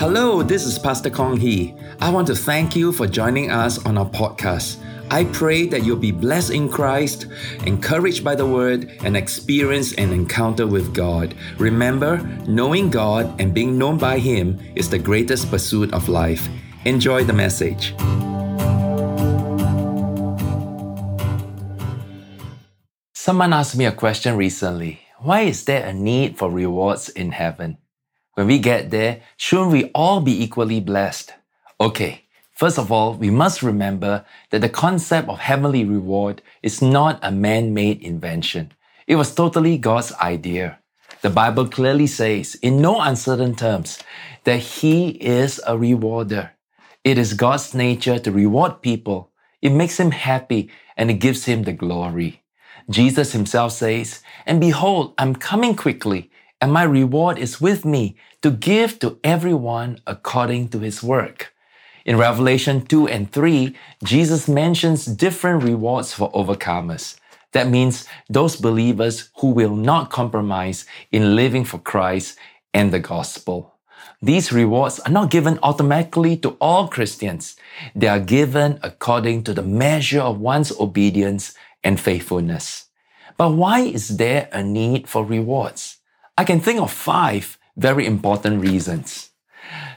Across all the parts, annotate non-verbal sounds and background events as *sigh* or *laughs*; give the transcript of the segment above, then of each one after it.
Hello, this is Pastor Kong Hee. I want to thank you for joining us on our podcast. I pray that you'll be blessed in Christ, encouraged by the Word, and experience an encounter with God. Remember, knowing God and being known by Him is the greatest pursuit of life. Enjoy the message. Someone asked me a question recently Why is there a need for rewards in heaven? When we get there, shouldn't we all be equally blessed? Okay, first of all, we must remember that the concept of heavenly reward is not a man made invention. It was totally God's idea. The Bible clearly says, in no uncertain terms, that He is a rewarder. It is God's nature to reward people. It makes Him happy and it gives Him the glory. Jesus Himself says, And behold, I'm coming quickly and my reward is with me to give to everyone according to his work. In Revelation 2 and 3, Jesus mentions different rewards for overcomers. That means those believers who will not compromise in living for Christ and the gospel. These rewards are not given automatically to all Christians. They are given according to the measure of one's obedience and faithfulness. But why is there a need for rewards? I can think of five very important reasons.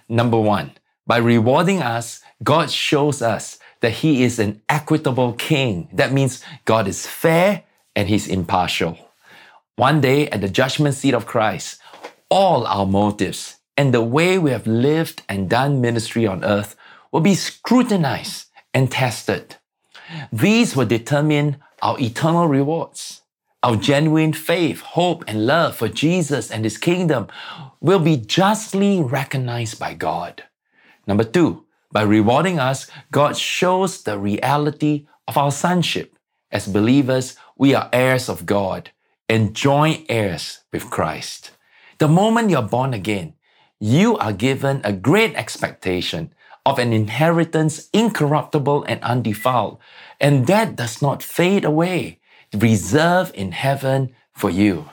Number one, by rewarding us, God shows us that He is an equitable King. That means God is fair and He's impartial. One day at the judgment seat of Christ, all our motives and the way we have lived and done ministry on earth will be scrutinized and tested. These will determine our eternal rewards. Our genuine faith, hope, and love for Jesus and His kingdom will be justly recognized by God. Number two, by rewarding us, God shows the reality of our sonship. As believers, we are heirs of God and joint heirs with Christ. The moment you're born again, you are given a great expectation of an inheritance incorruptible and undefiled, and that does not fade away reserved in heaven for you.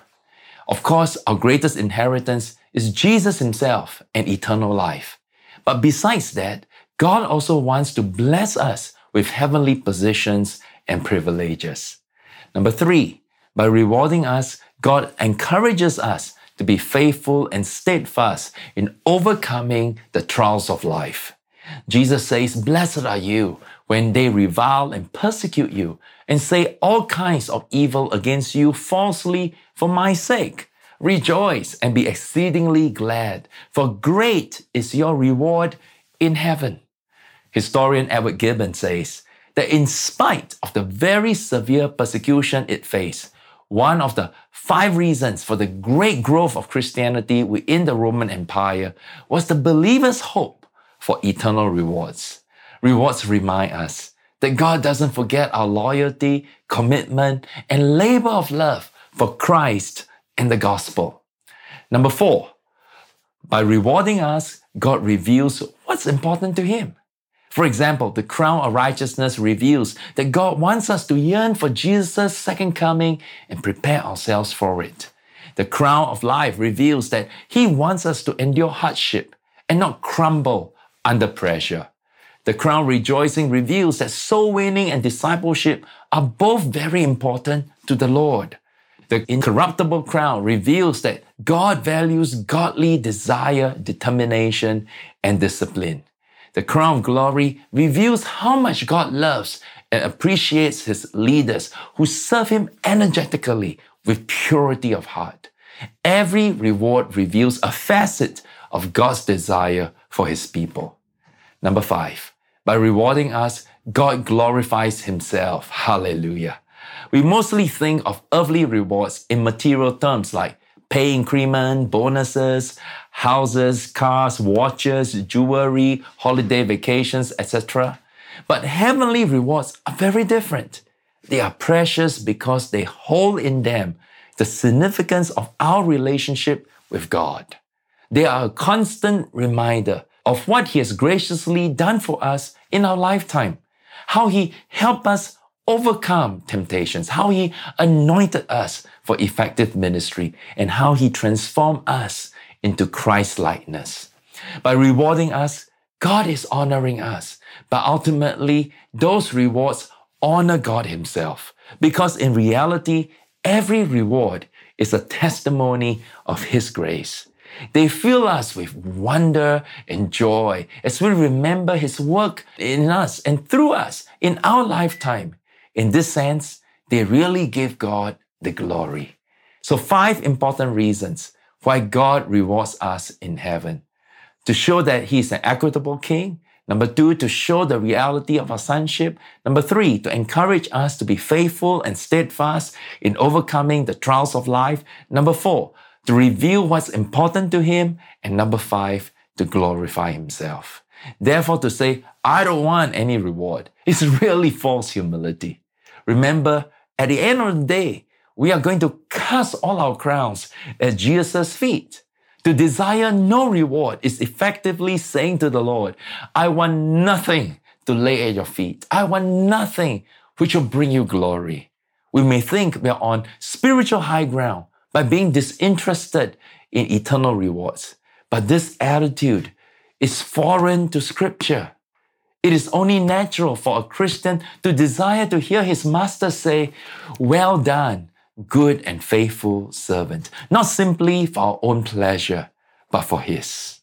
Of course, our greatest inheritance is Jesus Himself and eternal life. But besides that, God also wants to bless us with heavenly positions and privileges. Number three, by rewarding us, God encourages us to be faithful and steadfast in overcoming the trials of life. Jesus says, Blessed are you when they revile and persecute you and say all kinds of evil against you falsely for my sake. Rejoice and be exceedingly glad, for great is your reward in heaven. Historian Edward Gibbon says that in spite of the very severe persecution it faced, one of the five reasons for the great growth of Christianity within the Roman Empire was the believer's hope for eternal rewards. Rewards remind us that God doesn't forget our loyalty, commitment, and labor of love for Christ and the gospel. Number four, by rewarding us, God reveals what's important to Him. For example, the crown of righteousness reveals that God wants us to yearn for Jesus' second coming and prepare ourselves for it. The crown of life reveals that He wants us to endure hardship and not crumble under pressure. The crown rejoicing reveals that soul winning and discipleship are both very important to the Lord. The incorruptible crown reveals that God values godly desire, determination, and discipline. The crown of glory reveals how much God loves and appreciates his leaders who serve him energetically with purity of heart. Every reward reveals a facet of God's desire for his people. Number five, by rewarding us, God glorifies Himself. Hallelujah. We mostly think of earthly rewards in material terms like pay increment, bonuses, houses, cars, watches, jewelry, holiday vacations, etc. But heavenly rewards are very different. They are precious because they hold in them the significance of our relationship with God. They are a constant reminder of what He has graciously done for us in our lifetime, how He helped us overcome temptations, how He anointed us for effective ministry, and how He transformed us into Christ likeness. By rewarding us, God is honoring us. But ultimately, those rewards honor God Himself. Because in reality, every reward is a testimony of His grace. They fill us with wonder and joy as we remember His work in us and through us in our lifetime. In this sense, they really give God the glory. So, five important reasons why God rewards us in heaven. To show that He is an equitable King. Number two, to show the reality of our sonship. Number three, to encourage us to be faithful and steadfast in overcoming the trials of life. Number four, to reveal what's important to Him. And number five, to glorify Himself. Therefore, to say, I don't want any reward is *laughs* really false humility. Remember, at the end of the day, we are going to cast all our crowns at Jesus' feet. To desire no reward is effectively saying to the Lord, I want nothing to lay at your feet. I want nothing which will bring you glory. We may think we are on spiritual high ground by being disinterested in eternal rewards. But this attitude is foreign to scripture. It is only natural for a Christian to desire to hear his master say, Well done, good and faithful servant, not simply for our own pleasure, but for His.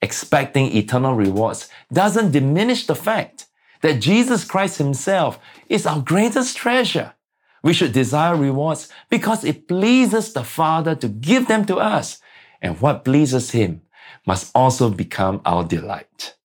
Expecting eternal rewards doesn't diminish the fact that Jesus Christ Himself is our greatest treasure. We should desire rewards because it pleases the Father to give them to us, and what pleases Him must also become our delight.